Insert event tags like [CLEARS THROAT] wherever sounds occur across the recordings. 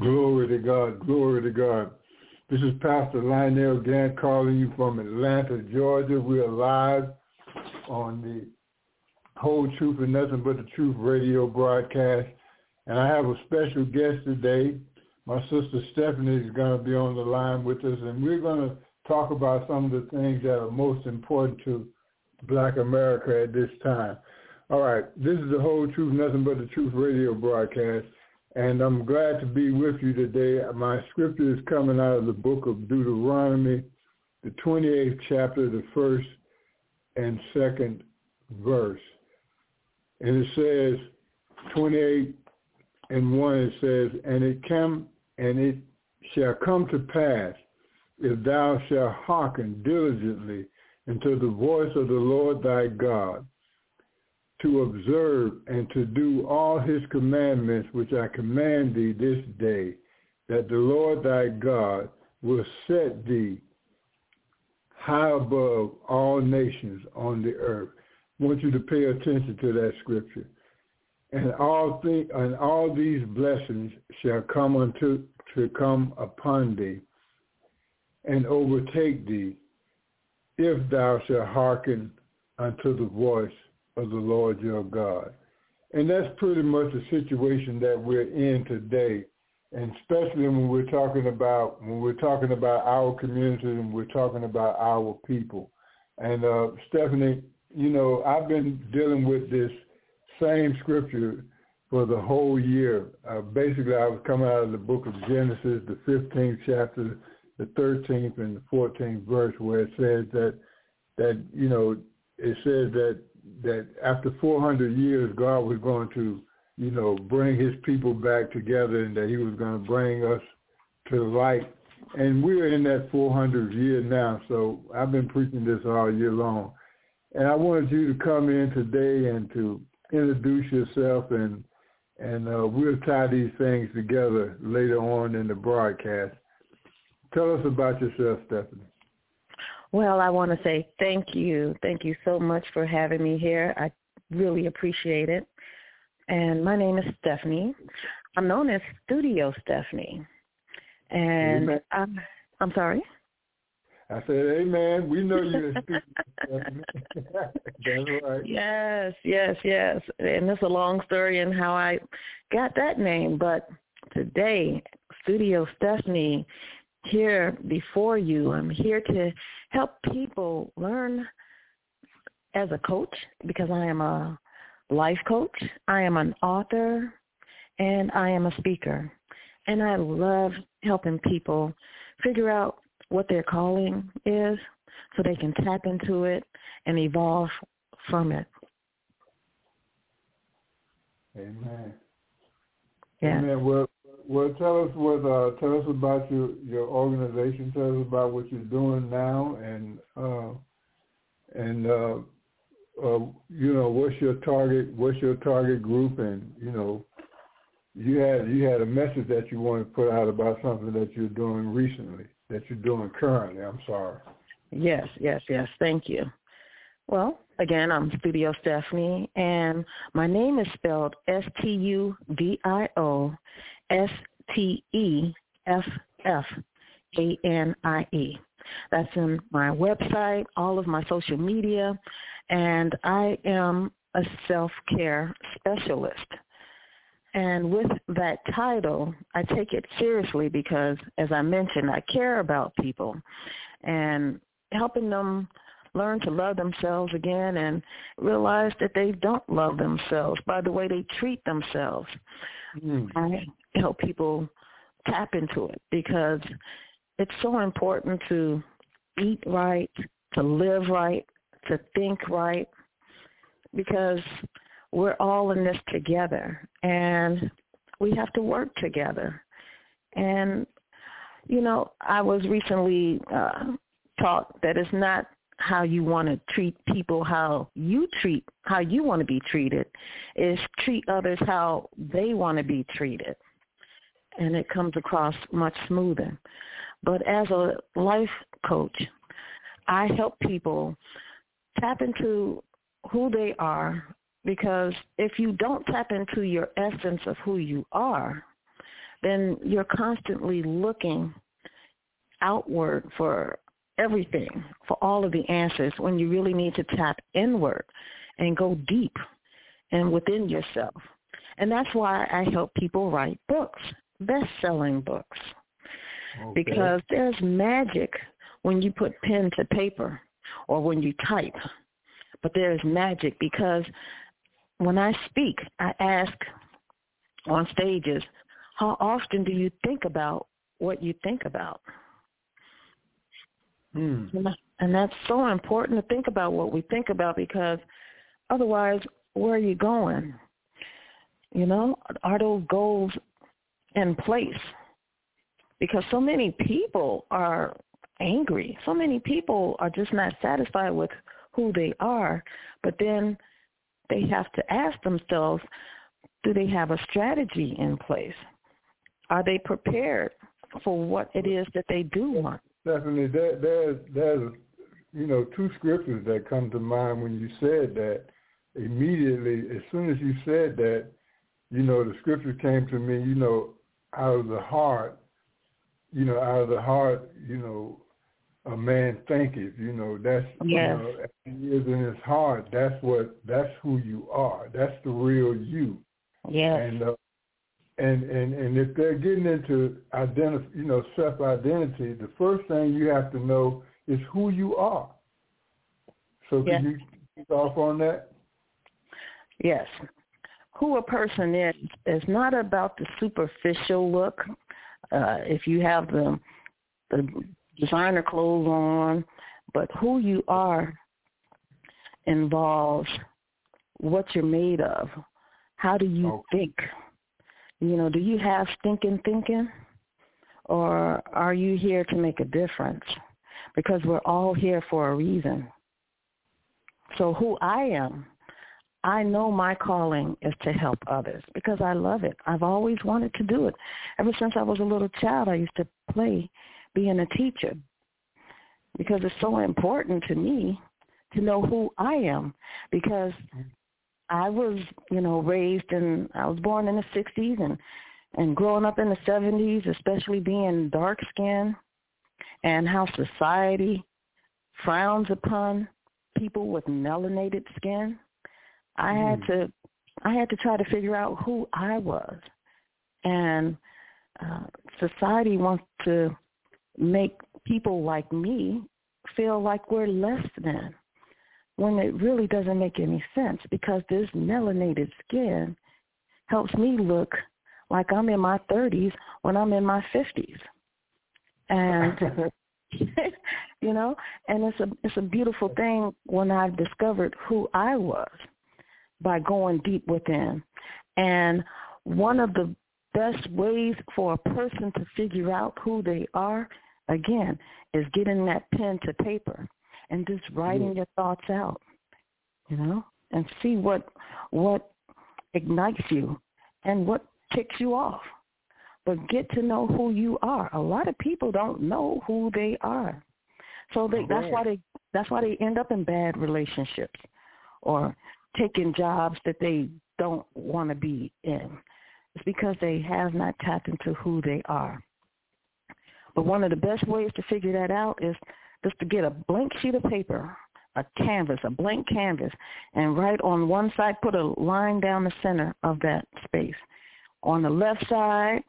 Glory to God. Glory to God. This is Pastor Lionel Gantt calling you from Atlanta, Georgia. We are live on the Whole Truth and Nothing But the Truth radio broadcast. And I have a special guest today. My sister Stephanie is going to be on the line with us, and we're going to talk about some of the things that are most important to Black America at this time. All right, this is the Whole Truth, Nothing But the Truth radio broadcast and I'm glad to be with you today. My scripture is coming out of the book of Deuteronomy, the 28th chapter, the first and second verse. And it says, 28 and 1, it says, And it and it shall come to pass, if thou shalt hearken diligently unto the voice of the Lord thy God, to observe and to do all his commandments which I command thee this day, that the Lord thy God will set thee high above all nations on the earth. I want you to pay attention to that scripture. And all and all these blessings shall come unto to come upon thee and overtake thee if thou shalt hearken unto the voice of the Lord your God. And that's pretty much the situation that we're in today. And especially when we're talking about when we're talking about our community and we're talking about our people. And uh, Stephanie, you know, I've been dealing with this same scripture for the whole year. Uh, basically, I was coming out of the book of Genesis, the 15th chapter, the 13th and the 14th verse, where it says that that you know it says that that after 400 years, God was going to, you know, bring his people back together and that he was going to bring us to the light. And we're in that 400 year now, so I've been preaching this all year long. And I wanted you to come in today and to introduce yourself and and uh, we'll tie these things together later on in the broadcast. Tell us about yourself, Stephanie. Well, I want to say thank you. Thank you so much for having me here. I really appreciate it. And my name is Stephanie. I'm known as Studio Stephanie. And Amen. I'm, I'm sorry? I said, Amen. We know you're a Studio Stephanie. [LAUGHS] That's right. Yes, yes, yes. And it's a long story and how I got that name. But today, Studio Stephanie, here before you, I'm here to help people learn as a coach because I am a life coach. I am an author and I am a speaker. And I love helping people figure out what their calling is so they can tap into it and evolve from it. Amen. Yeah. Amen. Well, well, tell us what. Uh, tell us about your your organization. Tell us about what you're doing now, and uh, and uh, uh, you know what's your target. What's your target group, and you know you had you had a message that you want to put out about something that you're doing recently. That you're doing currently. I'm sorry. Yes, yes, yes. Thank you. Well, again, I'm Studio Stephanie, and my name is spelled S-T-U-D-I-O-S-T-E-F-F-A-N-I-E. That's in my website, all of my social media, and I am a self-care specialist. And with that title, I take it seriously because, as I mentioned, I care about people and helping them learn to love themselves again and realize that they don't love themselves by the way they treat themselves. Mm. I help people tap into it because it's so important to eat right, to live right, to think right. because we're all in this together and we have to work together. And, you know, I was recently uh, taught that it's not how you want to treat people, how you treat, how you want to be treated, is treat others how they want to be treated. And it comes across much smoother. But as a life coach, I help people tap into who they are because if you don't tap into your essence of who you are, then you're constantly looking outward for everything, for all of the answers when you really need to tap inward and go deep and within yourself. And that's why I help people write books, best-selling books. Okay. Because there's magic when you put pen to paper or when you type. But there's magic because when I speak, I ask on stages, how often do you think about what you think about? Mm. And that's so important to think about what we think about because otherwise, where are you going? You know, are those goals in place? Because so many people are angry. So many people are just not satisfied with who they are, but then they have to ask themselves, do they have a strategy in place? Are they prepared for what it is that they do want? Definitely. There, there's, there's, you know, two scriptures that come to mind when you said that. Immediately, as soon as you said that, you know, the scripture came to me, you know, out of the heart, you know, out of the heart, you know, a man thinketh. You know, that's yes. you know, he is in his heart. That's what. That's who you are. That's the real you. Yes. And uh, and and and if they're getting into identity, you know, self identity, the first thing you have to know is who you are. So can yes. you speak off on that? Yes. Who a person is is not about the superficial look. Uh, if you have the the designer clothes on, but who you are involves what you're made of. How do you okay. think? You know, do you have stinking thinking? Or are you here to make a difference? Because we're all here for a reason. So who I am, I know my calling is to help others because I love it. I've always wanted to do it. Ever since I was a little child, I used to play being a teacher because it's so important to me to know who I am because I was, you know, raised in I was born in the 60s and and growing up in the 70s, especially being dark skinned and how society frowns upon people with melanated skin. I mm. had to I had to try to figure out who I was. And uh, society wants to make people like me feel like we're less than when it really doesn't make any sense because this melanated skin helps me look like I'm in my 30s when I'm in my 50s. And [LAUGHS] you know, and it's a it's a beautiful thing when I discovered who I was by going deep within. And one of the best ways for a person to figure out who they are again, is getting that pen to paper and just writing your thoughts out, you know, and see what what ignites you and what ticks you off. But get to know who you are. A lot of people don't know who they are. So they, that's why they that's why they end up in bad relationships or taking jobs that they don't want to be in. It's because they have not tapped into who they are. But one of the best ways to figure that out is just to get a blank sheet of paper, a canvas, a blank canvas, and write on one side, put a line down the center of that space. On the left side,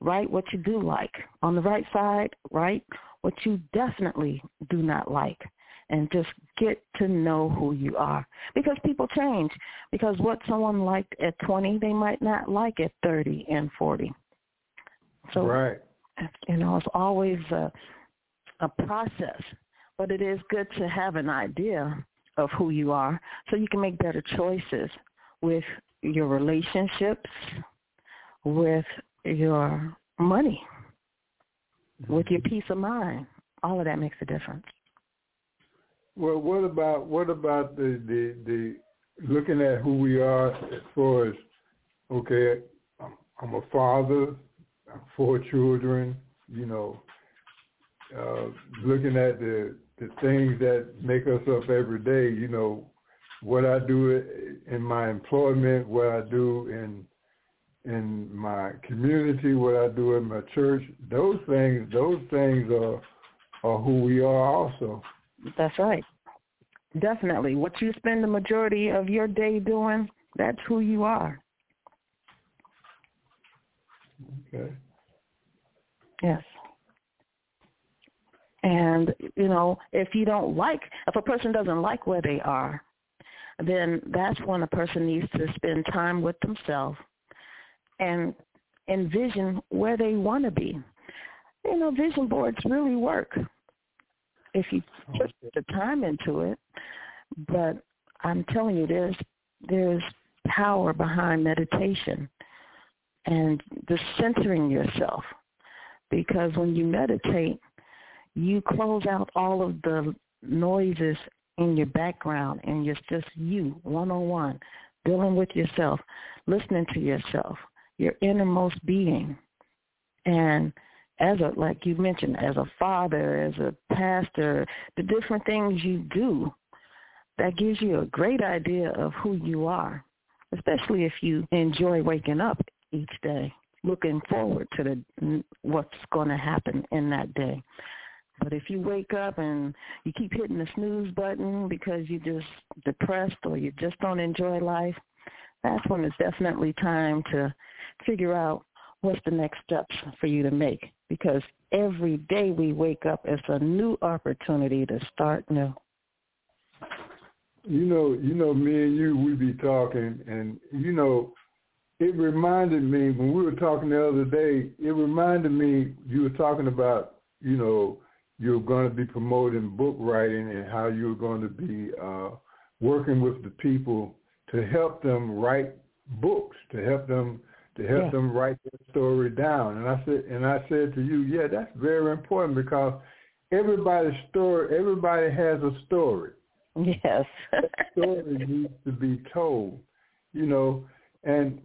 write what you do like. On the right side, write what you definitely do not like. And just get to know who you are. Because people change. Because what someone liked at 20, they might not like at 30 and 40. So right you know, it's always a, a process, but it is good to have an idea of who you are so you can make better choices with your relationships, with your money, with your peace of mind. All of that makes a difference. Well, what about what about the the, the looking at who we are as far as okay, I'm a father, I'm four children, you know, uh, looking at the the things that make us up every day, you know, what I do in my employment, what I do in in my community, what I do in my church, those things, those things are are who we are also. That's right. Definitely. What you spend the majority of your day doing, that's who you are. Okay. Yes. And, you know, if you don't like, if a person doesn't like where they are, then that's when a person needs to spend time with themselves and envision where they want to be. You know, vision boards really work if you oh, put the time into it. But I'm telling you, there's there's power behind meditation and the centering yourself. Because when you meditate, you close out all of the noises in your background and it's just you, one-on-one, dealing with yourself, listening to yourself, your innermost being. And as a, like you mentioned, as a father, as a pastor, the different things you do, that gives you a great idea of who you are, especially if you enjoy waking up each day, looking forward to the what's going to happen in that day. But if you wake up and you keep hitting the snooze button because you're just depressed or you just don't enjoy life, that's when it's definitely time to figure out what's the next steps for you to make. Because every day we wake up, it's a new opportunity to start new. You know, you know, me and you, we be talking, and you know, it reminded me when we were talking the other day. It reminded me you were talking about, you know, you're going to be promoting book writing and how you're going to be uh, working with the people to help them write books, to help them to help Yeah. them write their story down. And I said, and I said to you, yeah, that's very important because everybody's story, everybody has a story. Yes. story [LAUGHS] needs to be told, you know, and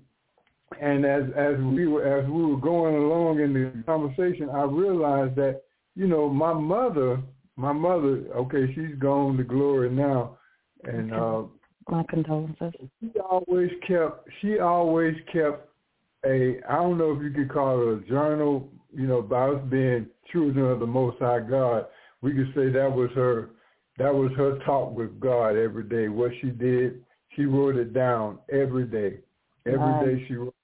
and as as we were as we were going along in the conversation, I realized that you know my mother, my mother, okay, she's gone to glory now, and uh, My condolences. she always kept she always kept a I don't know if you could call it a journal, you know, about us being children of the Most High God. We could say that was her that was her talk with God every day. What she did, she wrote it down every day. Every day Nice. she wrote,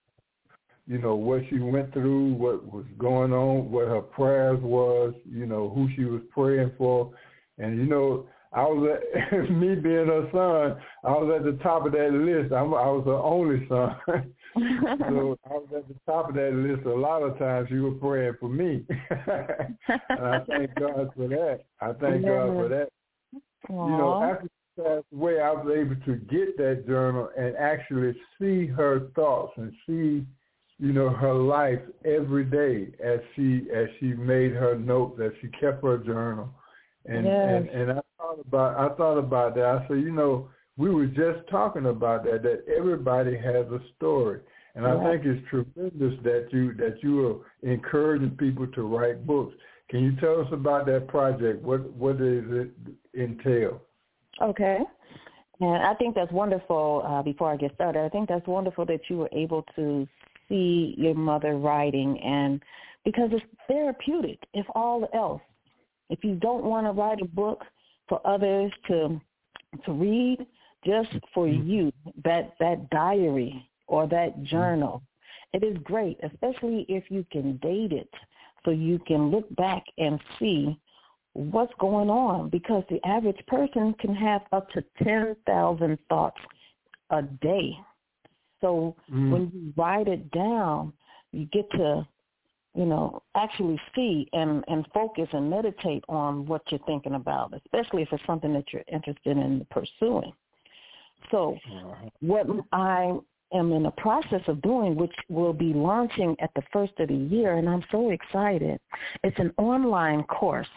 you know, what she went through, what was going on, what her prayers was, you know, who she was praying for. And, you know, I was at, [LAUGHS] me being her son, I was at the top of that list. I'm, I was her only son. [LAUGHS] so I was at the top of that list a lot of times. She was praying for me. [LAUGHS] and I thank God for that. I thank God for that. You know, after she passed away, I was able to get that journal and actually see her thoughts and see, you know, her life every day as she as she made her notes, as she kept her journal. And and Yes. and I thought about I thought about that. I said, you know, we were just talking about that that everybody has a story. And I think it's tremendous that you that you are encouraging people to write books. Can you tell us about that project? What what does it entail? Okay. And I think that's wonderful. Uh, before I get started, I think that's wonderful that you were able to see your mother writing, and because it's therapeutic, if all else. If you don't want to write a book for others to to read, just for mm-hmm. you, that that diary or that mm-hmm. journal, it is great, especially if you can date it, so you can look back and see what's going on because the average person can have up to 10,000 thoughts a day. So Mm. when you write it down, you get to you know, actually see and, and focus and meditate on what you're thinking about, especially if it's something that you're interested in pursuing. So what I am in the process of doing, which will be launching at the first of the year, and I'm so excited. It's an online course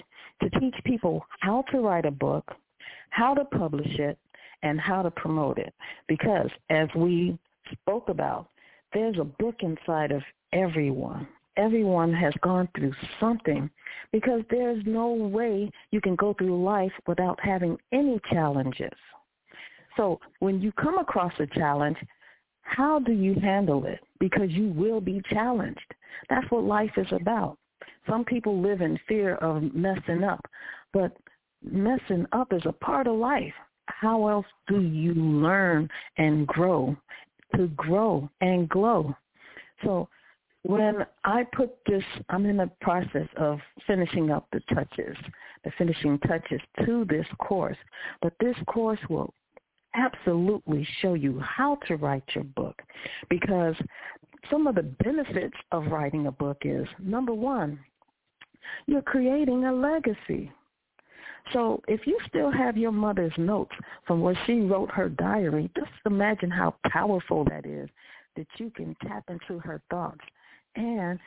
to teach people how to write a book, how to publish it, and how to promote it. Because as we spoke about, there's a book inside of everyone. Everyone has gone through something because there's no way you can go through life without having any challenges. So when you come across a challenge, how do you handle it? Because you will be challenged. That's what life is about. Some people live in fear of messing up, but messing up is a part of life. How else do you learn and grow? To grow and glow. So when I put this, I'm in the process of finishing up the touches, the finishing touches to this course. But this course will absolutely show you how to write your book because some of the benefits of writing a book is, number one, you're creating a legacy. So if you still have your mother's notes from where she wrote her diary, just imagine how powerful that is, that you can tap into her thoughts and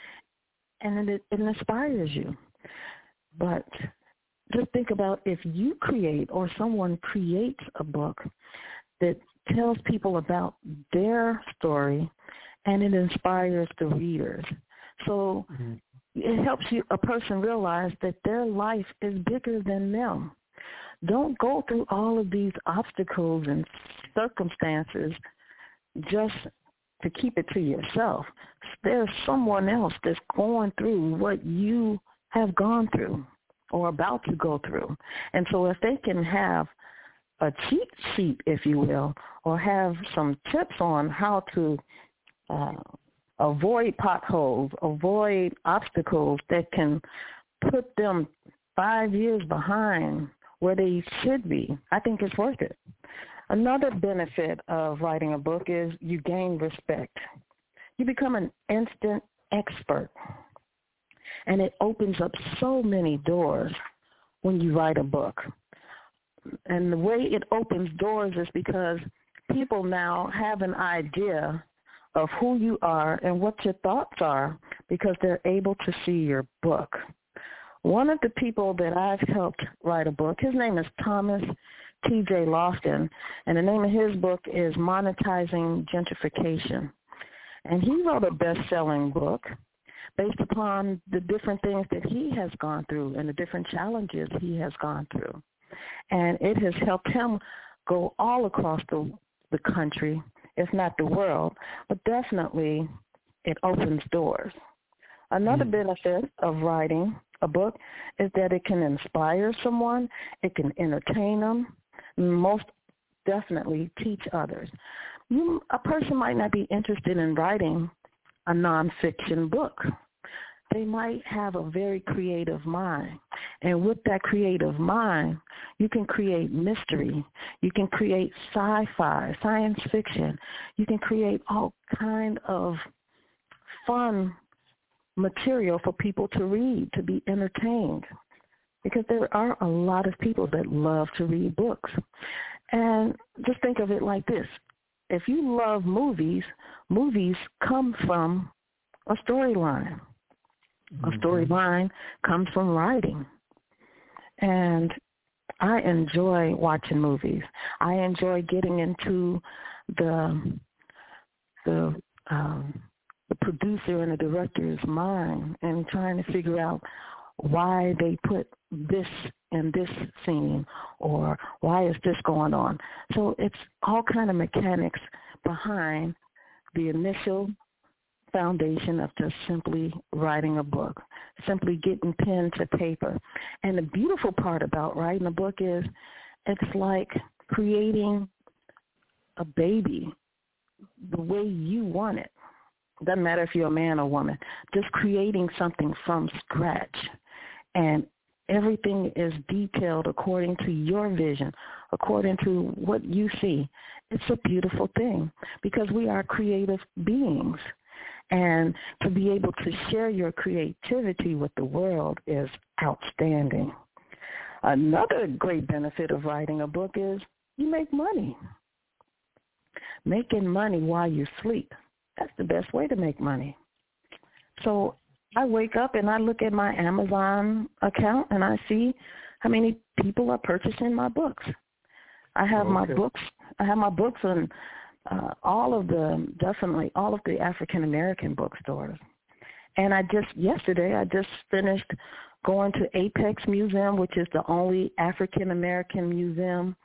and it, it inspires you. But just think about if you create or someone creates a book that tells people about their story and it inspires the readers. So mm-hmm. It helps you a person realize that their life is bigger than them. Don't go through all of these obstacles and circumstances just to keep it to yourself. There's someone else that's going through what you have gone through or about to go through. And so if they can have a cheat sheet, if you will, or have some tips on how to uh, avoid potholes, avoid obstacles that can put them five years behind where they should be, I think it's worth it. Another benefit of writing a book is you gain respect. You become an instant expert and it opens up so many doors when you write a book. And the way it opens doors is because people now have an idea of who you are and what your thoughts are because they're able to see your book. One of the people that I've helped write a book, his name is Thomas T.J. Lofton, and the name of his book is Monetizing Gentrification. And he wrote a best-selling book based upon the different things that he has gone through and the different challenges he has gone through. And it has helped him go all across the, the country, if not the world, but definitely it opens doors. Another mm. benefit of writing a book is that it can inspire someone, it can entertain them, most definitely teach others. You, a person might not be interested in writing a nonfiction book. They might have a very creative mind. And with that creative mind, you can create mystery. You can create sci-fi, science fiction. You can create all kind of fun material for people to read, to be entertained. Because there are a lot of people that love to read books. And just think of it like this if you love movies, movies come from a storyline. Mm-hmm. A storyline comes from writing. And I enjoy watching movies. I enjoy getting into the the um, the producer and the director's mind and trying to figure out why they put this in this scene or why is this going on. So it's all kind of mechanics behind the initial foundation of just simply writing a book, simply getting pen to paper. And the beautiful part about writing a book is it's like creating a baby the way you want it. Doesn't matter if you're a man or woman. Just creating something from scratch and everything is detailed according to your vision, according to what you see. It's a beautiful thing because we are creative beings. And to be able to share your creativity with the world is outstanding. Another great benefit of writing a book is you make money. Making money while you sleep. That's the best way to make money. So I wake up and I look at my Amazon account and I see how many people are purchasing my books. I have Okay. my books. I have my books in uh, all of the definitely all of the African American bookstores. And I just yesterday I just finished going to Apex Museum, which is the only African American museum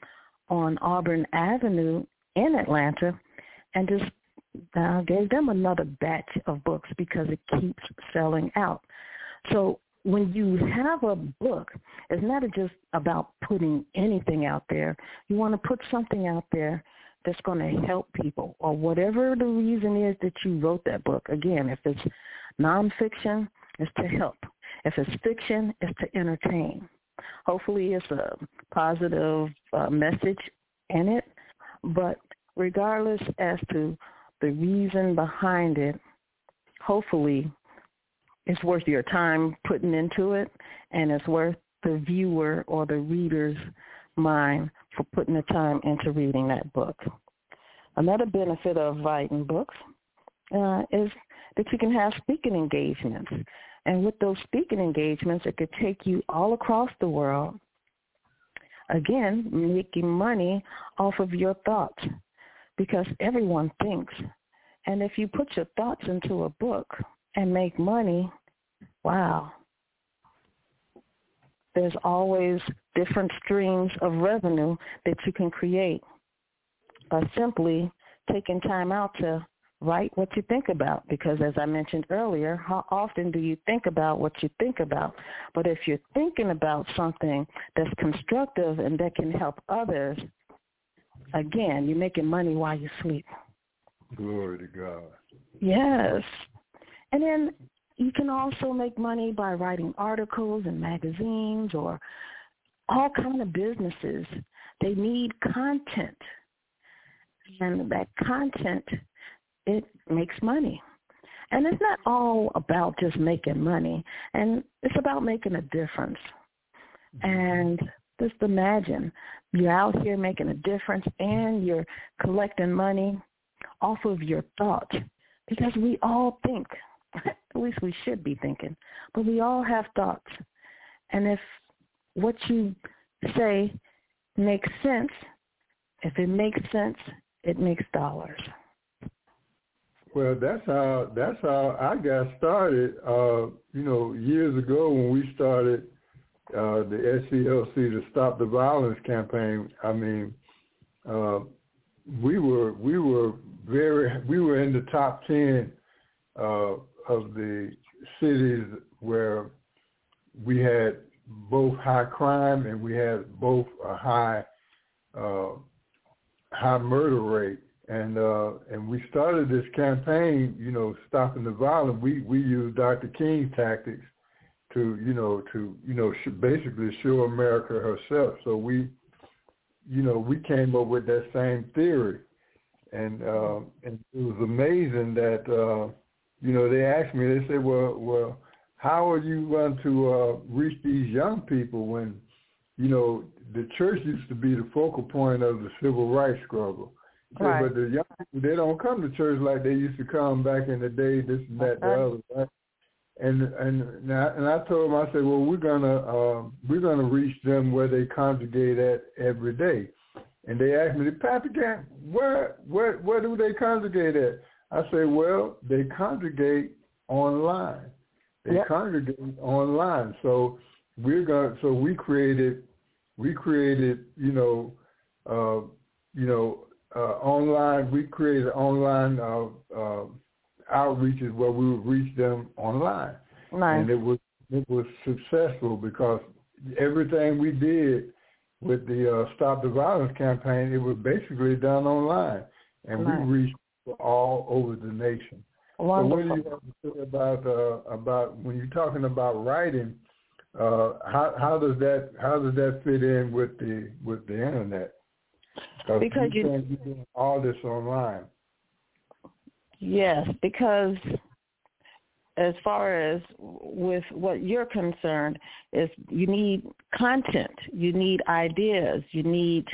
on Auburn Avenue in Atlanta, and just uh, gave them another batch of books because it keeps selling out. So when you have a book, it's not just about putting anything out there. You want to put something out there that's going to help people or whatever the reason is that you wrote that book. Again, if it's nonfiction, it's to help. If it's fiction, it's to entertain. Hopefully it's a positive uh, message in it, but regardless as to the reason behind it, hopefully it's worth your time putting into it and it's worth the viewer or the reader's mind for putting the time into reading that book. Another benefit of writing books uh, is that you can have speaking engagements. And with those speaking engagements, it could take you all across the world, again, making money off of your thoughts because everyone thinks. And if you put your thoughts into a book and make money, wow. There's always different streams of revenue that you can create by simply taking time out to write what you think about because as I mentioned earlier, how often do you think about what you think about? But if you're thinking about something that's constructive and that can help others, again, you're making money while you sleep. Glory to God. Yes. And then you can also make money by writing articles in magazines or all kind of businesses. They need content. And that content, it makes money. And it's not all about just making money. And it's about making a difference. Mm-hmm. And just imagine you're out here making a difference and you're collecting money off of your thoughts because we all think, [LAUGHS] at least we should be thinking, but we all have thoughts. And if what you say makes sense, if it makes sense, it makes dollars. Well, that's how that's how I got started. Uh, you know, years ago when we started uh, the SCLC to Stop the Violence campaign. I mean, uh, we were we were very we were in the top ten uh, of the cities where we had both high crime and we had both a high uh, high murder rate. And uh, and we started this campaign, you know, stopping the violence. We we used Dr. King's tactics to, you know, to you know, basically show America herself. So we, you know, we came up with that same theory, and uh, and it was amazing that, uh, you know, they asked me. They said, well, well, how are you going to uh, reach these young people when, you know, the church used to be the focal point of the civil rights struggle. Right. But the young people, they don't come to church like they used to come back in the day, this and that, the other. Right? And and and I, and I told them, I said, well, we're gonna uh, we're gonna reach them where they congregate at every day. And they asked me, Pastor Gantt, where where where do they congregate at? I say, well, they congregate online. They Yep. congregate online. So we're going. So we created we created you know uh, you know uh, online. We created online uh, uh, outreaches where we would reach them online, Nice. and it was it was successful because everything we did with the uh, Stop the Violence campaign, it was basically done online, and Nice. we reached all over the nation. So what do you have to say about uh, about when you're talking about writing? Uh, how how does that how does that fit in with the with the internet? Because you you, you're doing all this online. Yes, because as far as with what you're concerned is you need content, you need ideas, you need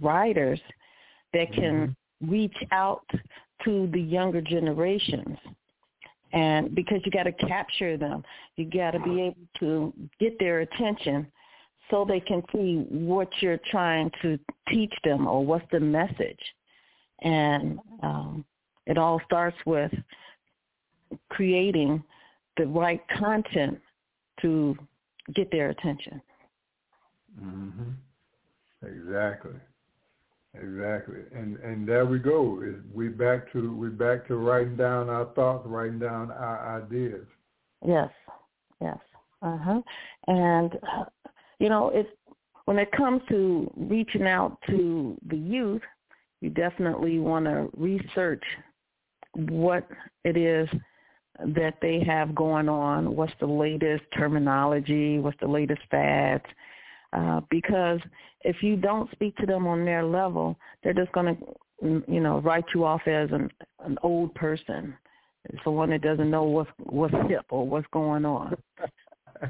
writers that can mm-hmm. reach out to the younger generations. And because you got to capture them, you got to be able to get their attention so they can see what you're trying to teach them or what's the message. And um, it all starts with creating the right content to get their attention. Mhm. Exactly. Exactly. And and there we go. We back to we back to writing down our thoughts, writing down our ideas. Yes. Yes. Uh-huh. And uh, you know, it's when it comes to reaching out to the youth, you definitely want to research what it is that they have going on, what's the latest terminology, what's the latest fads. Uh, because if you don't speak to them on their level, they're just going to, you know, write you off as an an old person, someone that doesn't know what's what's hip or what's going on. [LAUGHS]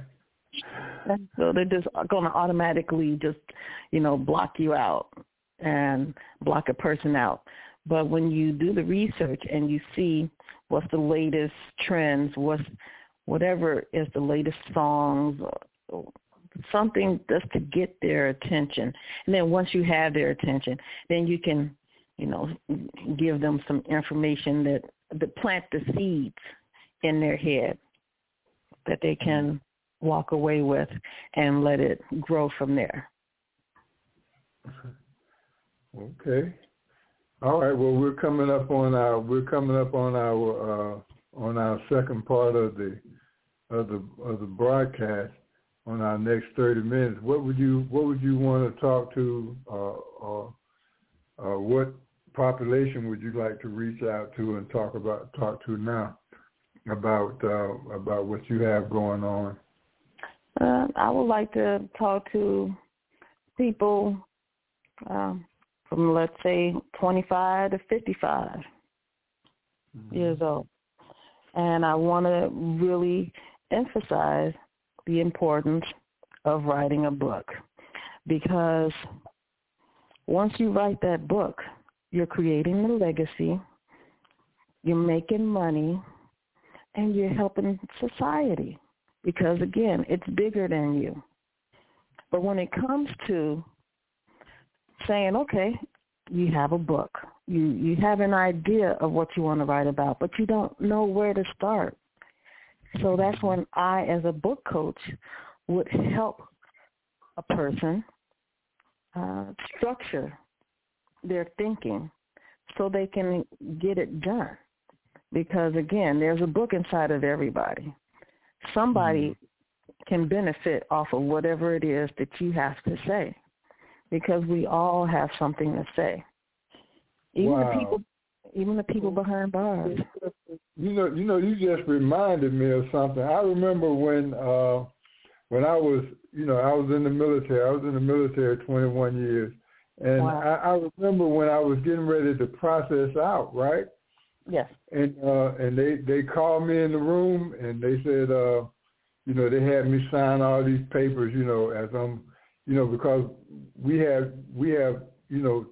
so they're just going to automatically just, you know, block you out and block a person out. But when you do the research and you see what's the latest trends, what's whatever is the latest songs, something just to get their attention. And then once you have their attention, then you can, you know, give them some information that that plant the seeds in their head that they can walk away with and let it grow from there. Okay. All right. Well, we're coming up on our we're coming up on our uh, on our second part of the of the of the broadcast on our next thirty minutes. What would you what would you want to talk to? Uh, uh, uh, what population would you like to reach out to and talk about talk to now about uh, about what you have going on? Uh, I would like to talk to people um, from let's say 25 to 55 mm-hmm. years old. And I want to really emphasize the importance of writing a book because once you write that book, you're creating a legacy, you're making money, and you're helping society because again, it's bigger than you. But when it comes to saying, okay, you have a book. You you have an idea of what you want to write about, but you don't know where to start. So that's when I, as a book coach, would help a person uh, structure their thinking so they can get it done. Because again, there's a book inside of everybody. Somebody mm-hmm. can benefit off of whatever it is that you have to say because we all have something to say. Even wow. the people even the people behind bars. You know, you know, you just reminded me of something. I remember when uh when I was, you know, I was in the military. I was in the military 21 years. And wow. I, I remember when I was getting ready to process out, right? Yes. And uh and they they called me in the room and they said uh you know, they had me sign all these papers, you know, as I'm you know, because we have we have you know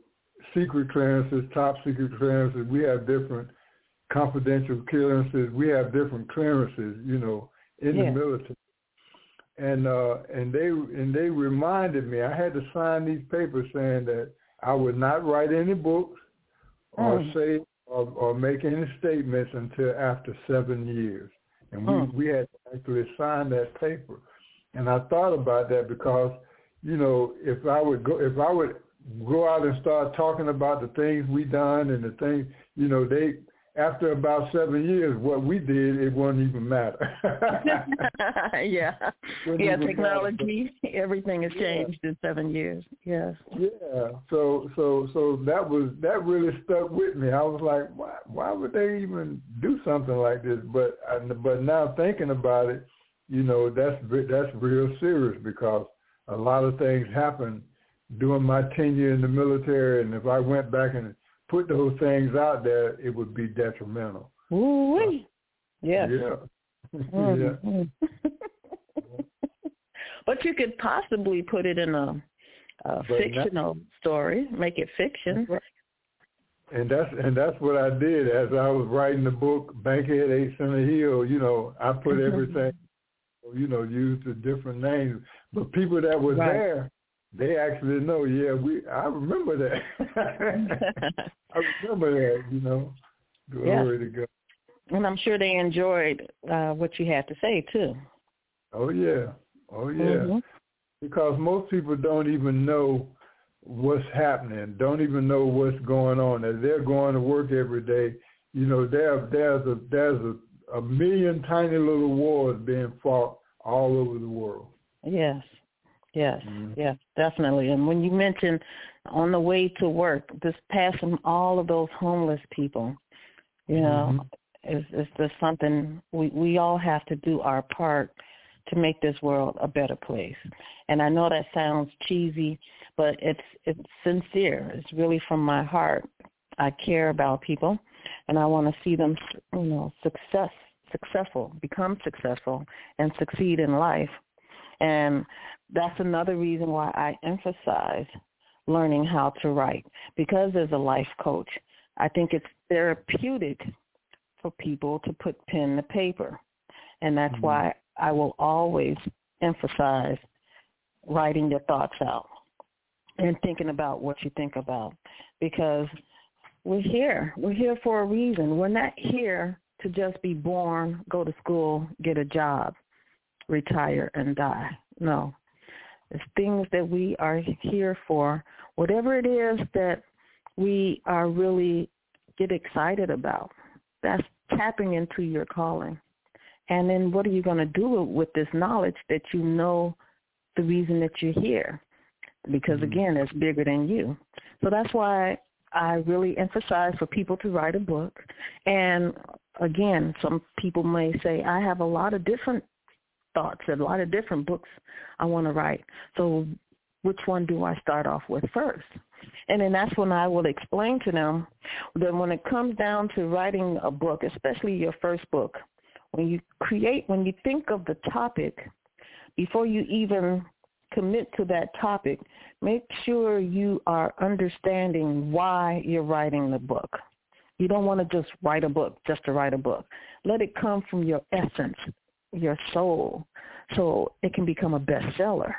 secret clearances, top secret clearances. We have different confidential clearances. We have different clearances, you know, in yeah. the military. And uh, and they and they reminded me I had to sign these papers saying that I would not write any books or mm. say or, or make any statements until after seven years. And we mm. we had to actually sign that paper. And I thought about that because you know, if I would go, if I would go out and start talking about the things we done and the things, you know, they after about seven years, what we did, it wouldn't even matter. [LAUGHS] yeah, [LAUGHS] yeah. Technology, matter. everything has changed yeah. in seven years. Yes. Yeah. So, so, so that was that really stuck with me. I was like, why? Why would they even do something like this? But, but now thinking about it, you know, that's that's real serious because a lot of things happened during my tenure in the military, and if I went back and put those things out there, it would be detrimental. Ooh, yeah. [LAUGHS] Yeah. Mhm. [LAUGHS] but you could possibly put it in a, a But not- fictional story, make it fiction. And that's and that's what I did as I was writing the book Bankhead Eight Center Hill. You know, I put [LAUGHS] everything, you know, used the different names. But people that were Right. there, they actually know. Yeah, we. I remember that. [LAUGHS] I remember that. You know, glory to God. and I'm sure they enjoyed uh, what you had to say too. Oh yeah, oh yeah. Mhm. Because most people don't even know what's happening, don't even know what's going on. As they're going to work every day, you know, there there's a there's a, a million tiny little wars being fought all over the world. Yes. Yes. Mhm. Yes, definitely. And when you mentioned on the way to work, just passing all of those homeless people, you know, Mhm. is is just something we we all have to do our part to make this world a better place. And I know that sounds cheesy, but it's it's sincere. It's really from my heart. I care about people, and I want to see them, you know, success successful, become successful, and succeed in life. And that's another reason why I emphasize learning how to write because as a life coach, I think it's therapeutic for people to put pen to paper. And that's Mhm. why I will always emphasize writing your thoughts out and thinking about what you think about because we're here. We're here for a reason. We're not here to just be born, go to school, get a job, retire and die. No. It's things that we are here for. Whatever it is that we are really get excited about. That's tapping into your calling. And then what are you going to do with this knowledge that you know the reason that you're here? Because Mhm. again, it's bigger than you. So that's why I really emphasize for people to write a book. And again, some people may say, I have a lot of different thoughts, a lot of different books I want to write. So which one do I start off with first? And then that's when I will explain to them that when it comes down to writing a book, especially your first book, when you create, when you think of the topic, before you even commit to that topic, make sure you are understanding why you're writing the book. You don't want to just write a book just to write a book. Let it come from your essence, your soul, so it can become a bestseller.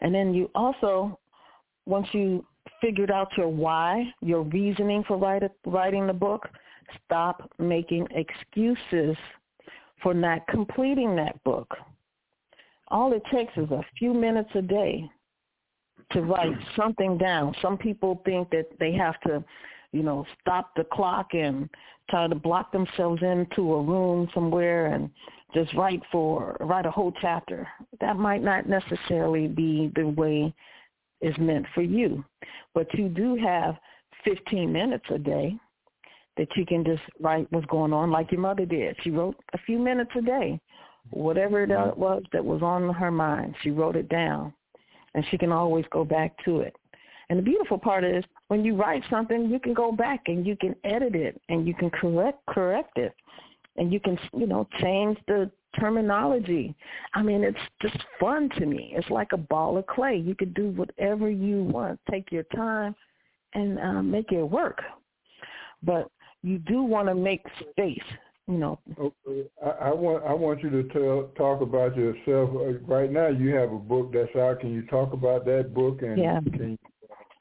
And then you also, once you figured out your why, your reasoning for write, writing the book, stop making excuses for not completing that book. All it takes is a few minutes a day to write something down. Some people think that they have to, you know, stop the clock and try to block themselves into a room somewhere and just write for write a whole chapter. That might not necessarily be the way is meant for you. But you do have 15 minutes a day that you can just write what's going on like your mother did. She wrote a few minutes a day. Whatever it was that was on her mind, she wrote it down. And she can always go back to it. And the beautiful part is when you write something, you can go back and you can edit it and you can correct correct it. And you can, you know, change the terminology. I mean, it's just fun to me. It's like a ball of clay. You can do whatever you want. Take your time and uh, make it work. But you do want to make space, you know. Okay. I, I want I want you to tell talk about yourself. Uh, Right now, you have a book that's out. Can you talk about that book and Yeah. can you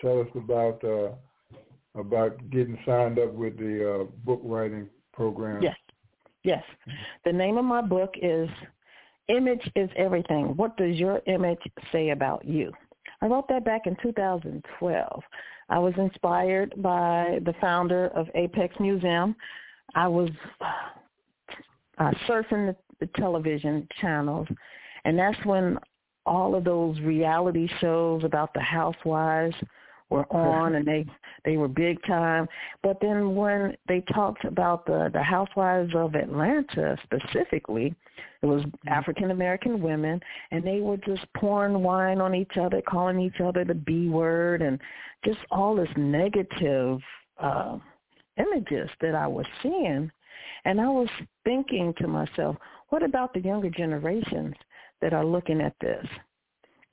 tell us about uh, about getting signed up with the uh, book writing program? Yes. Yes. The name of my book is Image is Everything. What does your image say about you? I wrote that back in 2012. I was inspired by the founder of Apex Museum. I was uh, surfing the, the television channels, and that's when all of those reality shows about the housewives were on and they they were big time. But then when they talked about the the housewives of Atlanta specifically it was African American women and they were just pouring wine on each other calling each other the B word and just all this negative uh images that I was seeing. And I was thinking to myself, what about the younger generations that are looking at this?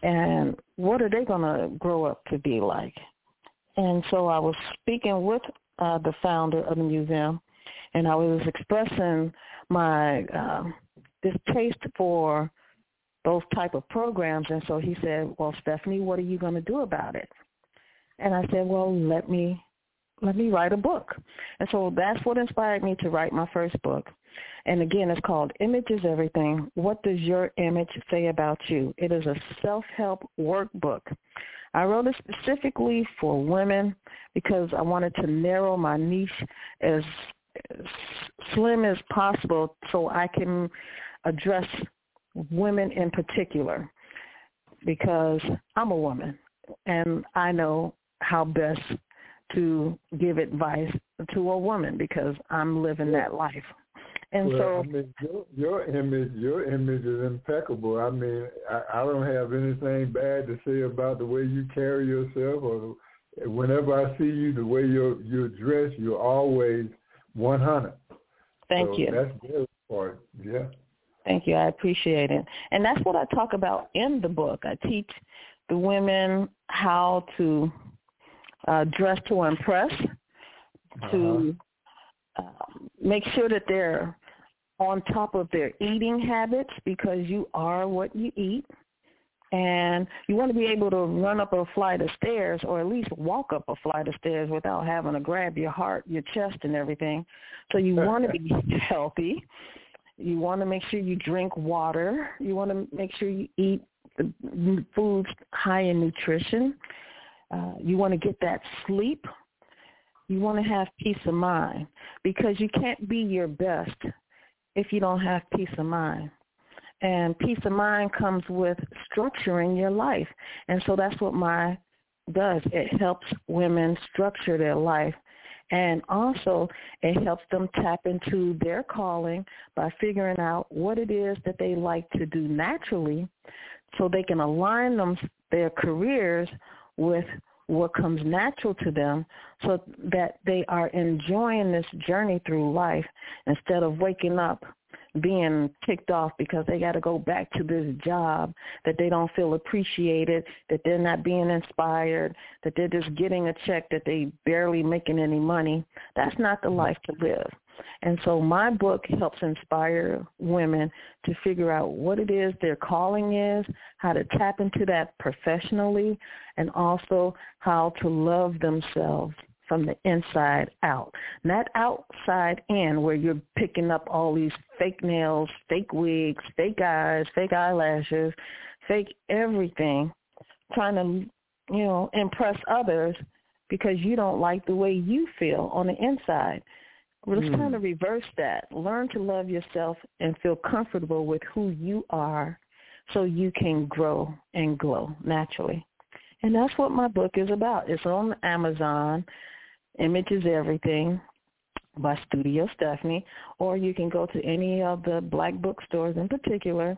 And what are they going to grow up to be like? And so I was speaking with uh, the founder of the museum, and I was expressing my uh, distaste for those type of programs. And so he said, well, Stephanie, what are you going to do about it? And I said, well, let me let me write a book. And so that's what inspired me to write my first book. And again, it's called Image is Everything. What does your image say about you? It is a self-help workbook. I wrote it specifically for women because I wanted to narrow my niche as slim as possible so I can address women in particular because I'm a woman and I know how best to give advice to a woman because I'm living that life. And well, so I mean, your, your image, your image is impeccable. I mean, I, I don't have anything bad to say about the way you carry yourself, or whenever I see you, the way you're you're dressed, you're always 100. thank so you. That's very important. Yeah. Thank you. I appreciate it. And that's what I talk about in the book. I teach the women how to uh, dress to impress, to uh, make sure that they're on top of their eating habits because you are what you eat. And you want to be able to run up a flight of stairs or at least walk up a flight of stairs without having to grab your heart, your chest and everything. So you want to be [LAUGHS] healthy. You want to make sure you drink water. You want to make sure you eat foods high in nutrition. Uh, you want to get that sleep. You want to have peace of mind because you can't be your best if you don't have peace of mind. And peace of mind comes with structuring your life. And so that's what my does. It helps women structure their life. And also it helps them tap into their calling by figuring out what it is that they like to do naturally so they can align them their careers with what comes natural to them so that they are enjoying this journey through life instead of waking up being ticked off because they got to go back to this job that they don't feel appreciated, that they're not being inspired, that they're just getting a check that they barely making any money. That's not the life to live. And so my book helps inspire women to figure out what it is their calling is, how to tap into that professionally, and also how to love themselves from the inside out. Not outside in where you're picking up all these fake nails, fake wigs, fake eyes, fake eyelashes, fake everything, trying to, you know, impress others because you don't like the way you feel on the inside. Well, it's Hmm. kind of reverse that. Learn to love yourself and feel comfortable with who you are so you can grow and glow naturally. And that's what my book is about. It's on Amazon. Image is Everything by Studio Stephanie. Or you can go to any of the black bookstores in particular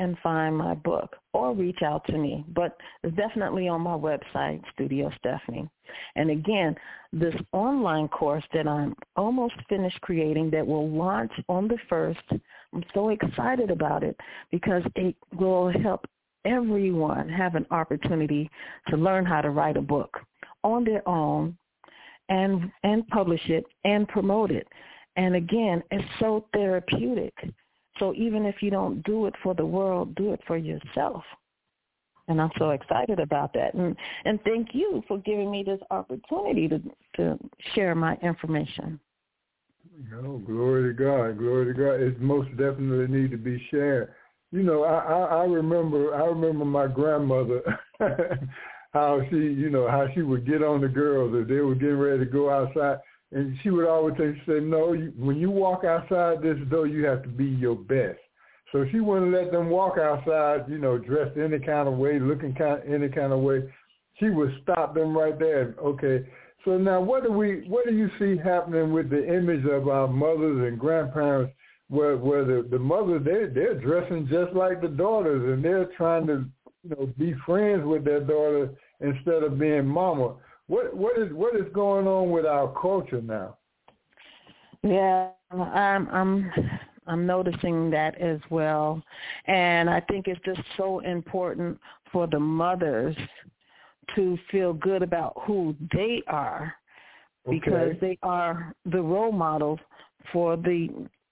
and find my book or reach out to me. But it's definitely on my website, Studio Stephanie. And again, this online course that I'm almost finished creating that will launch on the 1st, I'm so excited about it because it will help everyone have an opportunity to learn how to write a book on their own and and publish it and promote it. And again, it's so therapeutic. So even if you don't do it for the world, do it for yourself. And I'm so excited about that. And and thank you for giving me this opportunity to to share my information. No, glory to God, glory to God. It most definitely need to be shared. You know, I, I, I remember I remember my grandmother [LAUGHS] how she you know, how she would get on the girls if they were getting ready to go outside and she would always say, No, you, when you walk outside this door you have to be your best. So she wouldn't let them walk outside, you know, dressed any kind of way, looking kind any kind of way. She would stop them right there. Okay, so now what do we what do you see happening with the image of our mothers and grandparents where where the, the mothers they they're dressing just like the daughters and they're trying to you know be friends with their daughter instead of being mama. What what is what is going on with our culture now? Yeah, I'm I'm I'm noticing that as well. And I think it's just so important for the mothers to feel good about who they are because Okay. they are the role models for the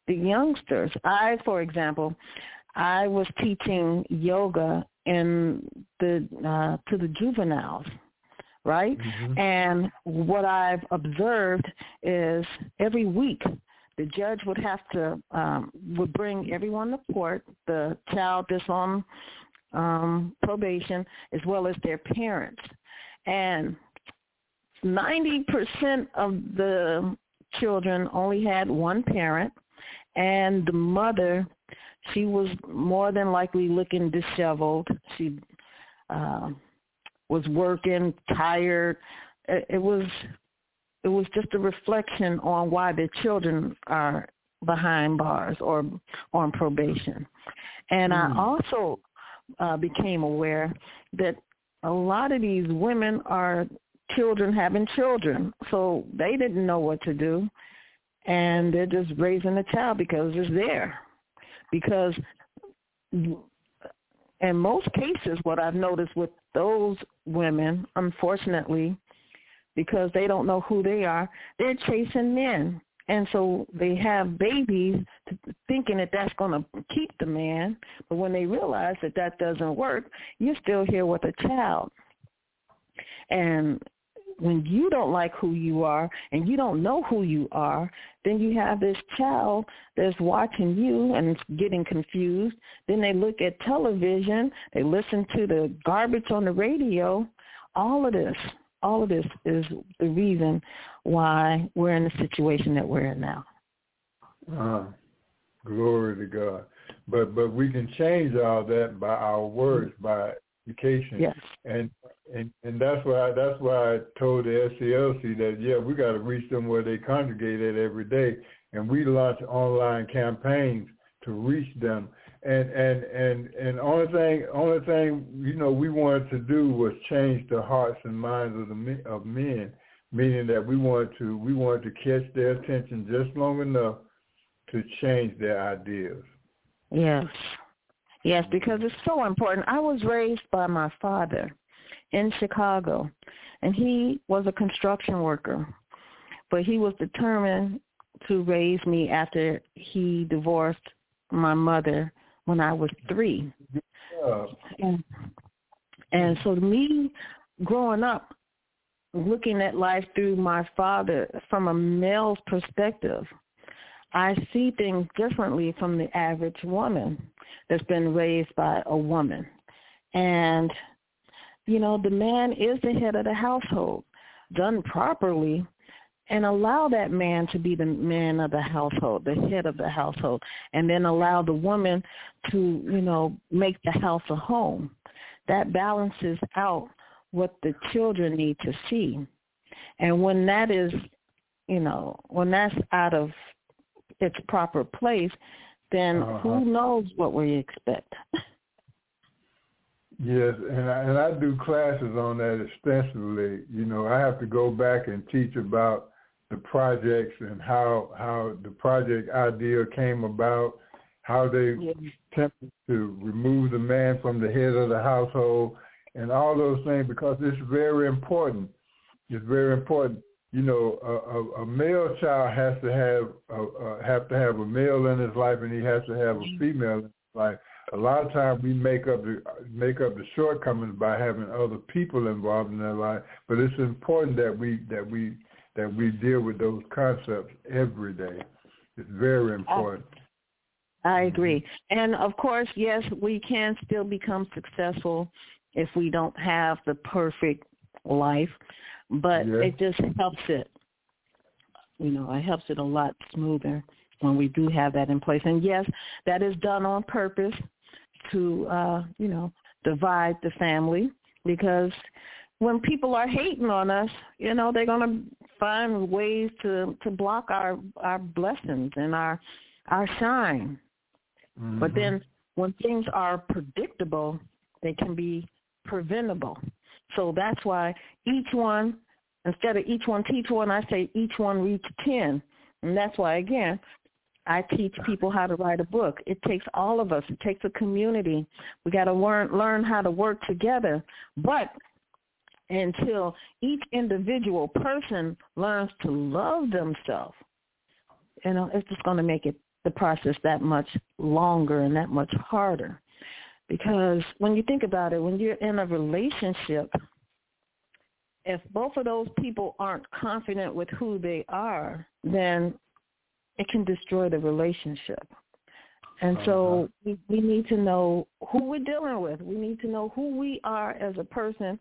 the youngsters. I, for example, I was teaching yoga in the uh, to the juveniles, right? Mhm. And what I've observed is every week the judge would have to um, would bring everyone to court, the child that's on um, probation as well as their parents, and ninety percent of the children only had one parent, and the mother she was more than likely looking disheveled. She uh, was working, tired. It, it was it was just a reflection on why the children are behind bars or on probation. And Mm. I also uh, became aware that a lot of these women are children having children, so they didn't know what to do, and they're just raising a child because it's there. Because in most cases, what I've noticed with those women, unfortunately, because they don't know who they are, they're chasing men. And so they have babies thinking that that's going to keep the man. But when they realize that that doesn't work, you're still here with a child. And when you don't like who you are and you don't know who you are, then you have this child that's watching you and getting confused. Then they look at television, they listen to the garbage on the radio. All of this, all of this is the reason why we're in the situation that we're in now. Uh, glory to God. But but we can change all that by our words, by education. Yes. And and and that's why that's why I told the SCLC that yeah we got to reach them where they congregate at every day, and we launch online campaigns to reach them. And and and and only thing only thing you know we wanted to do was change the hearts and minds of the men, of men, meaning that we wanted to we wanted to catch their attention just long enough to change their ideas. Yes. Yes, because it's so important. I was raised by my father in Chicago, and he was a construction worker, but he was determined to raise me after he divorced my mother when I was three. Uh, And, and so me growing up, looking at life through my father from a male's perspective, I see things differently from the average woman that's been raised by a woman. And, you know, the man is the head of the household. Done properly, and allow that man to be the man of the household, the head of the household, and then allow the woman to, you know, make the house a home. That balances out what the children need to see. And when that is, you know, when that's out of its proper place, then Uh-huh. who knows what we expect. [LAUGHS] Yes, and I, and I do classes on that extensively. You know, I have to go back and teach about the projects and how how the project idea came about, how they attempted to remove the man from the head of the household, and all those things because it's very important. It's very important. You know, a, a, a male child has to have a, a, have to have a male in his life, and he has to have a mm-hmm. female in his life a lot of times we make up the make up the shortcomings by having other people involved in their life. But it's important that we that we that we deal with those concepts every day. It's very uh, important. I mm-hmm. agree. And of course, yes, we can still become successful if we don't have the perfect life, but Yeah. it just helps it. You know, it helps it a lot smoother when we do have that in place. And yes, that is done on purpose to, uh, you know, divide the family because when people are hating on us, you know, they're going to find ways to to block our our blessings and our our shine. But Mhm. then when things are predictable, they can be preventable. So that's why each one, instead of each one teach one, I say each one reach 10 And that's why, again, I teach people how to write a book. It takes all of us. It takes a community. We got to learn learn how to work together. But until each individual person learns to love themselves, you know, it's just going to make it the process that much longer and that much harder. Because when you think about it, when you're in a relationship, if both of those people aren't confident with who they are, then it can destroy the relationship. And so Uh-huh. we, we need to know who we're dealing with. We need to know who we are as a person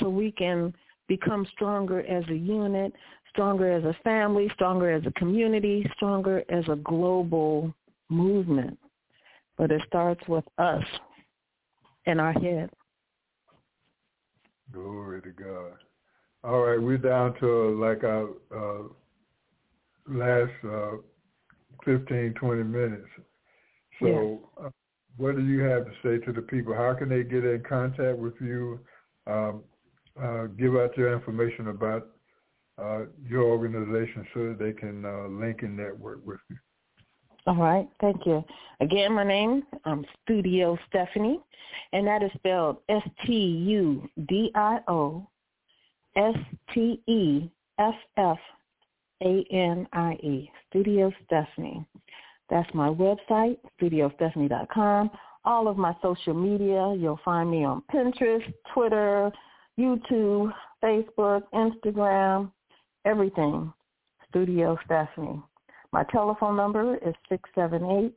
so we can become stronger as a unit, stronger as a family, stronger as a community, stronger as a global movement. But it starts with us in our head. Glory to God. All right, we're down to like our uh, last uh, 15, 20 minutes. So uh, what do you have to say to the people? How can they get in contact with you? Um, uh, give out your information about uh, your organization so that they can uh, link and network with you. All right, thank you. Again, my name, I'm Studio Stephanie, and that is spelled S-T-U-D-I-O S-T-E-F-F-A-N-I-E, Studio Stephanie. That's my website, studiostephanie.com. All of my social media, you'll find me on Pinterest, Twitter, YouTube, Facebook, Instagram, everything, Studio Stephanie. My telephone number is six seven eight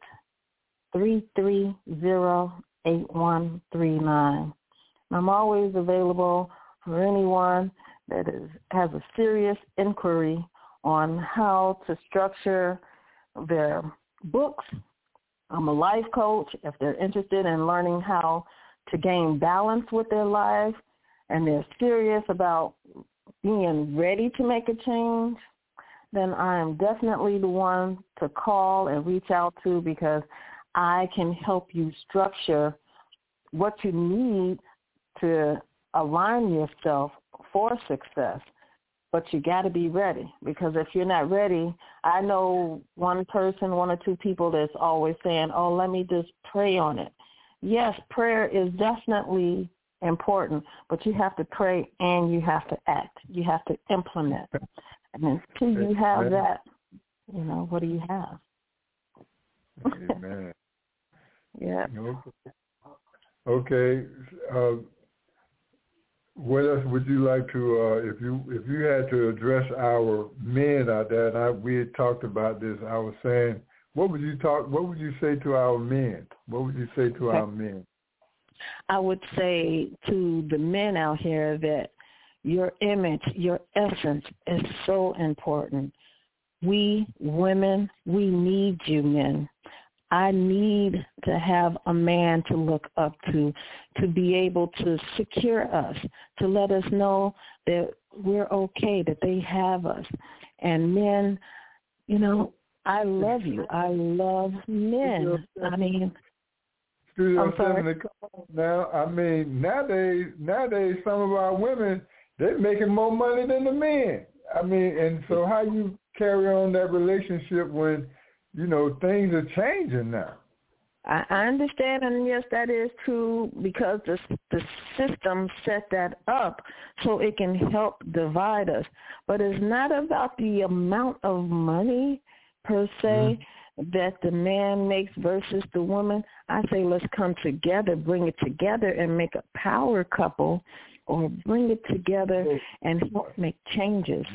three three zero eight one three nine. I'm always available for anyone that is has a serious inquiry on how to structure their books. I'm a life coach. If they're interested in learning how to gain balance with their life and they're serious about being ready to make a change, then I am definitely the one to call and reach out to because I can help you structure what you need to align yourself for success. But you got to be ready because if you're not ready, I know one person, one or two people that's always saying, oh, let me just pray on it. Yes, prayer is definitely important, but you have to pray and you have to act. You have to implement. And until you have Amen. that, you know, what do you have? Amen. [LAUGHS] Yeah. Okay. Uh, what else would you like to, uh, if you if you had to address our men out there, and I, we had talked about this, I was saying, what would you talk? What would you say to our men? What would you say to our men? I would say to the men out here that your image, your essence is so important. We women, we need you men. I need to have a man to look up to, to be able to secure us, to let us know that we're okay, that they have us. And men, you know, I love you. I love men. I mean, Studio I'm sorry? Seven, come on now. I mean, nowadays, nowadays, some of our women they're making more money than the men. I mean, and so how you carry on that relationship when you know things are changing now? I I understand, and yes, that is true because the the system set that up so it can help divide us. But it's not about the amount of money per se mm-hmm. that the man makes versus the woman. I say let's come together, bring it together, and make a power couple, or bring it together and help make changes.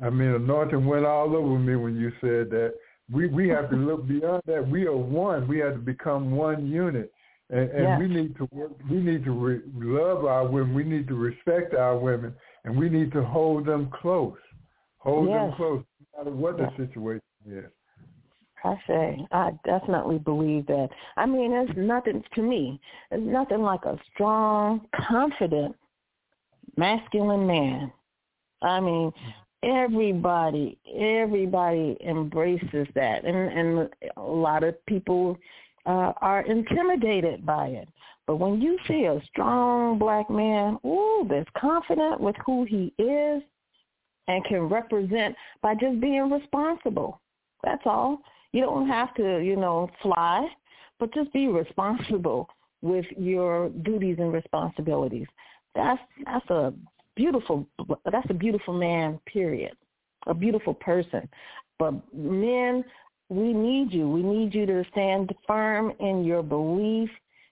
I mean, anointing went all over me when you said that. We we have to look beyond that. We are one. We have to become one unit, and, and Yes. we need to work. We need to re- love our women. We need to respect our women, and we need to hold them close. Hold them close, no matter what Yeah. the situation is. I say, I definitely believe that. I mean, it's nothing to me. It's nothing like a strong, confident, masculine man. I mean, everybody, everybody embraces that, and and a lot of people uh, are intimidated by it. But when you see a strong black man, ooh, that's confident with who he is, and can represent by just being responsible. That's all. You don't have to, you know, fly, but just be responsible with your duties and responsibilities. That's that's a beautiful that's a beautiful man, period. A beautiful person. But men, we need you. We need you to stand firm in your belief,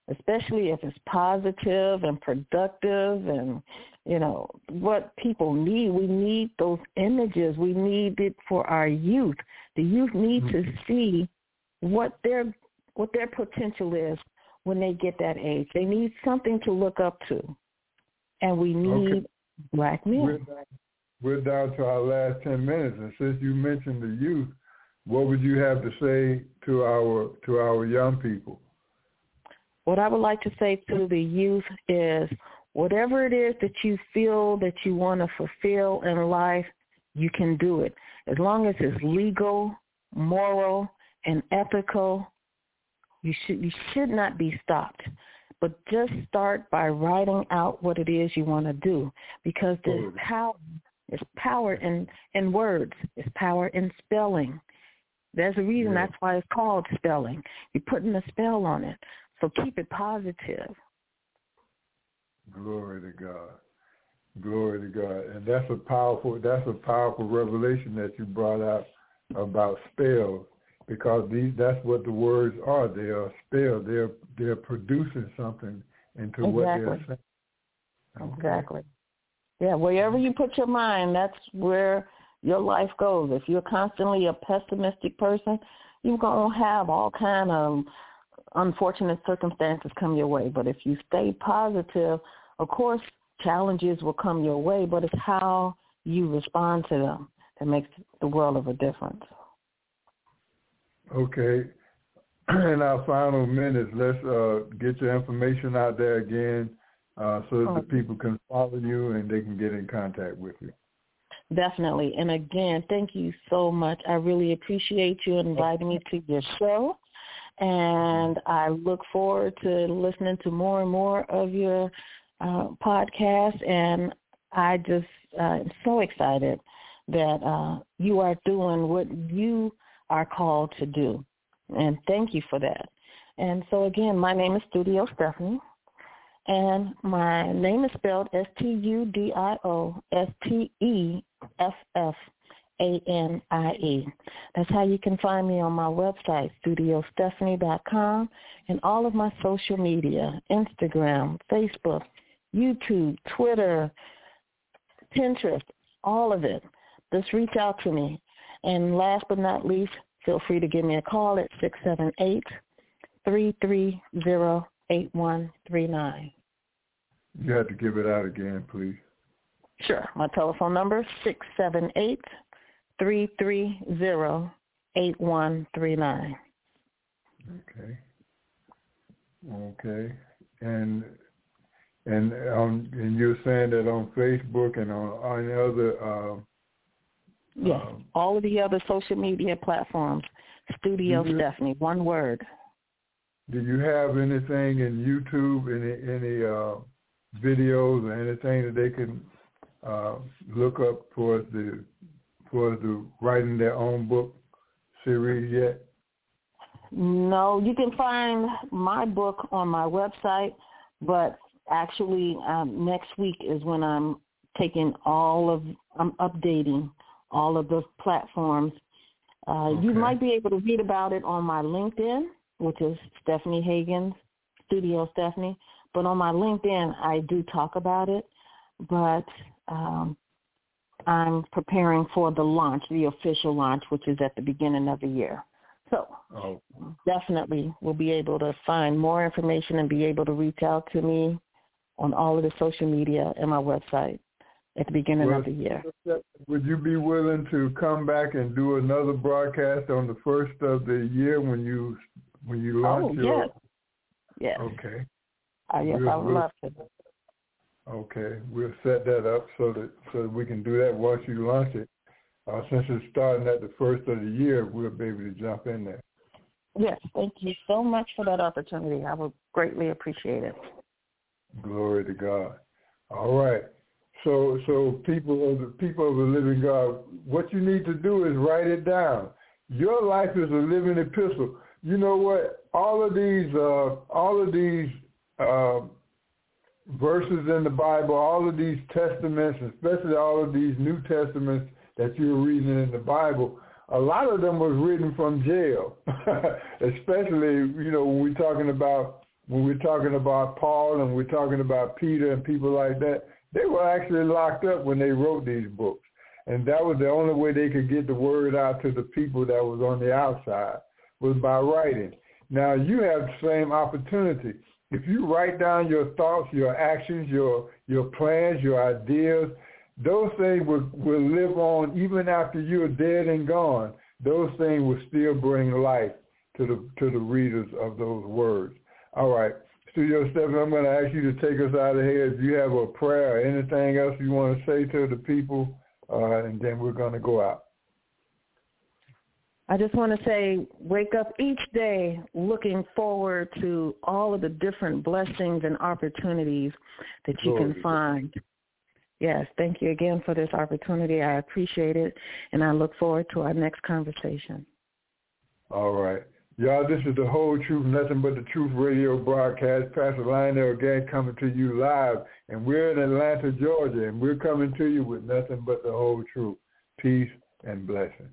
especially if it's positive and productive and you know what people need. We need those images. We need it for our youth. The youth need mm-hmm. to see what their what their potential is when they get that age. They need something to look up to, and we need okay. black men. We're down, we're down to our last ten minutes, and since you mentioned the youth, what would you have to say to our to our young people? What I would like to say to the youth is whatever it is that you feel that you want to fulfill in life, you can do it. As long as it's legal, moral, and ethical, you should you should not be stopped. But just start by writing out what it is you want to do because there's power it's power in, in words. It's power in spelling. There's a reason yeah. that's why it's called spelling. You're putting a spell on it. So keep it positive. Glory to God. Glory to God. And that's a powerful that's a powerful revelation that you brought out about spells because these that's what the words are. They are spells. They're they're producing something into exactly. what they're saying. Exactly. Yeah, wherever you put your mind, that's where your life goes. If you're constantly a pessimistic person, you're going to have all kind of unfortunate circumstances come your way. But if you stay positive, of course, challenges will come your way, but it's how you respond to them that makes the world of a difference. Okay. [CLEARS THROAT] In our final minutes, let's uh, get your information out there again uh, so that the people can follow you and they can get in contact with you. Definitely. And again, thank you so much. I really appreciate you inviting me to your show. And I look forward to listening to more and more of your uh, podcast. And I just uh, am so excited that uh, you are doing what you are called to do. And thank you for that. And so again, my name is Studio Stephanie. And my name is spelled S-T-U-D-I-O-S-T-E-F-F-A-N-I-E. That's how you can find me on my website, studiostephanie.com, and all of my social media, Instagram, Facebook, YouTube, Twitter, Pinterest, all of it. Just reach out to me. And last but not least, feel free to give me a call at 678 330 8139. You have to give it out again, please. Sure. My telephone number six seven eight three three zero eight one three nine. Okay. Okay. And and um and you're saying that on Facebook and on, on other uh, Yes, um, all of the other social media platforms. Studio you, Stephanie, one word. Do you have anything in YouTube, any any uh, videos or anything that they can uh, look up for the for the writing their own book series yet? No, you can find my book on my website, but actually um, next week is when I'm taking all of I'm updating all of the platforms. Uh, okay. You might be able to read about it on my LinkedIn, which is Stephanie Hagens, Studio Stephanie. But on my LinkedIn, I do talk about it, but um, I'm preparing for the launch, the official launch, which is at the beginning of the year. So oh. definitely we'll be able to find more information and be able to reach out to me on all of the social media and my website at the beginning of the year. Would you be willing to come back and do another broadcast on the first of the year when you when you launch oh, your? Yes. Yes. Okay. Uh, yes, we'll, I would we'll, love to. Okay, we'll set that up so that so that we can do that once you launch it. Uh, since it's starting at the first of the year, we'll be able to jump in there. Yes, thank you so much for that opportunity. I would greatly appreciate it. Glory to God. All right. So so people of the people of the living God, what you need to do is write it down. Your life is a living epistle. You know what? All of these uh, all of these uh, verses in the Bible, all of these testaments, especially all of these New Testaments that you're reading in the Bible, a lot of them was written from jail. [LAUGHS] especially, you know, when we're talking about when we're talking about Paul and we're talking about Peter and people like that, they were actually locked up when they wrote these books. And that was the only way they could get the word out to the people that was on the outside was by writing. Now you have the same opportunity. If you write down your thoughts, your actions, your your plans, your ideas, those things will, will live on even after you're dead and gone. Those things will still bring life to the to the readers of those words. All right. Studio Stephanie, I'm going to ask you to take us out of here. If you have a prayer or anything else you want to say to the people, uh, and then we're going to go out. I just want to say, wake up each day looking forward to all of the different blessings and opportunities that you Glory can find. Yes, thank you again for this opportunity. I appreciate it, and I look forward to our next conversation. All right. Y'all, this is the whole truth, nothing but the truth radio broadcast. Pastor Lionel again coming to you live. And we're in Atlanta, Georgia, and we're coming to you with nothing but the whole truth. Peace and blessing.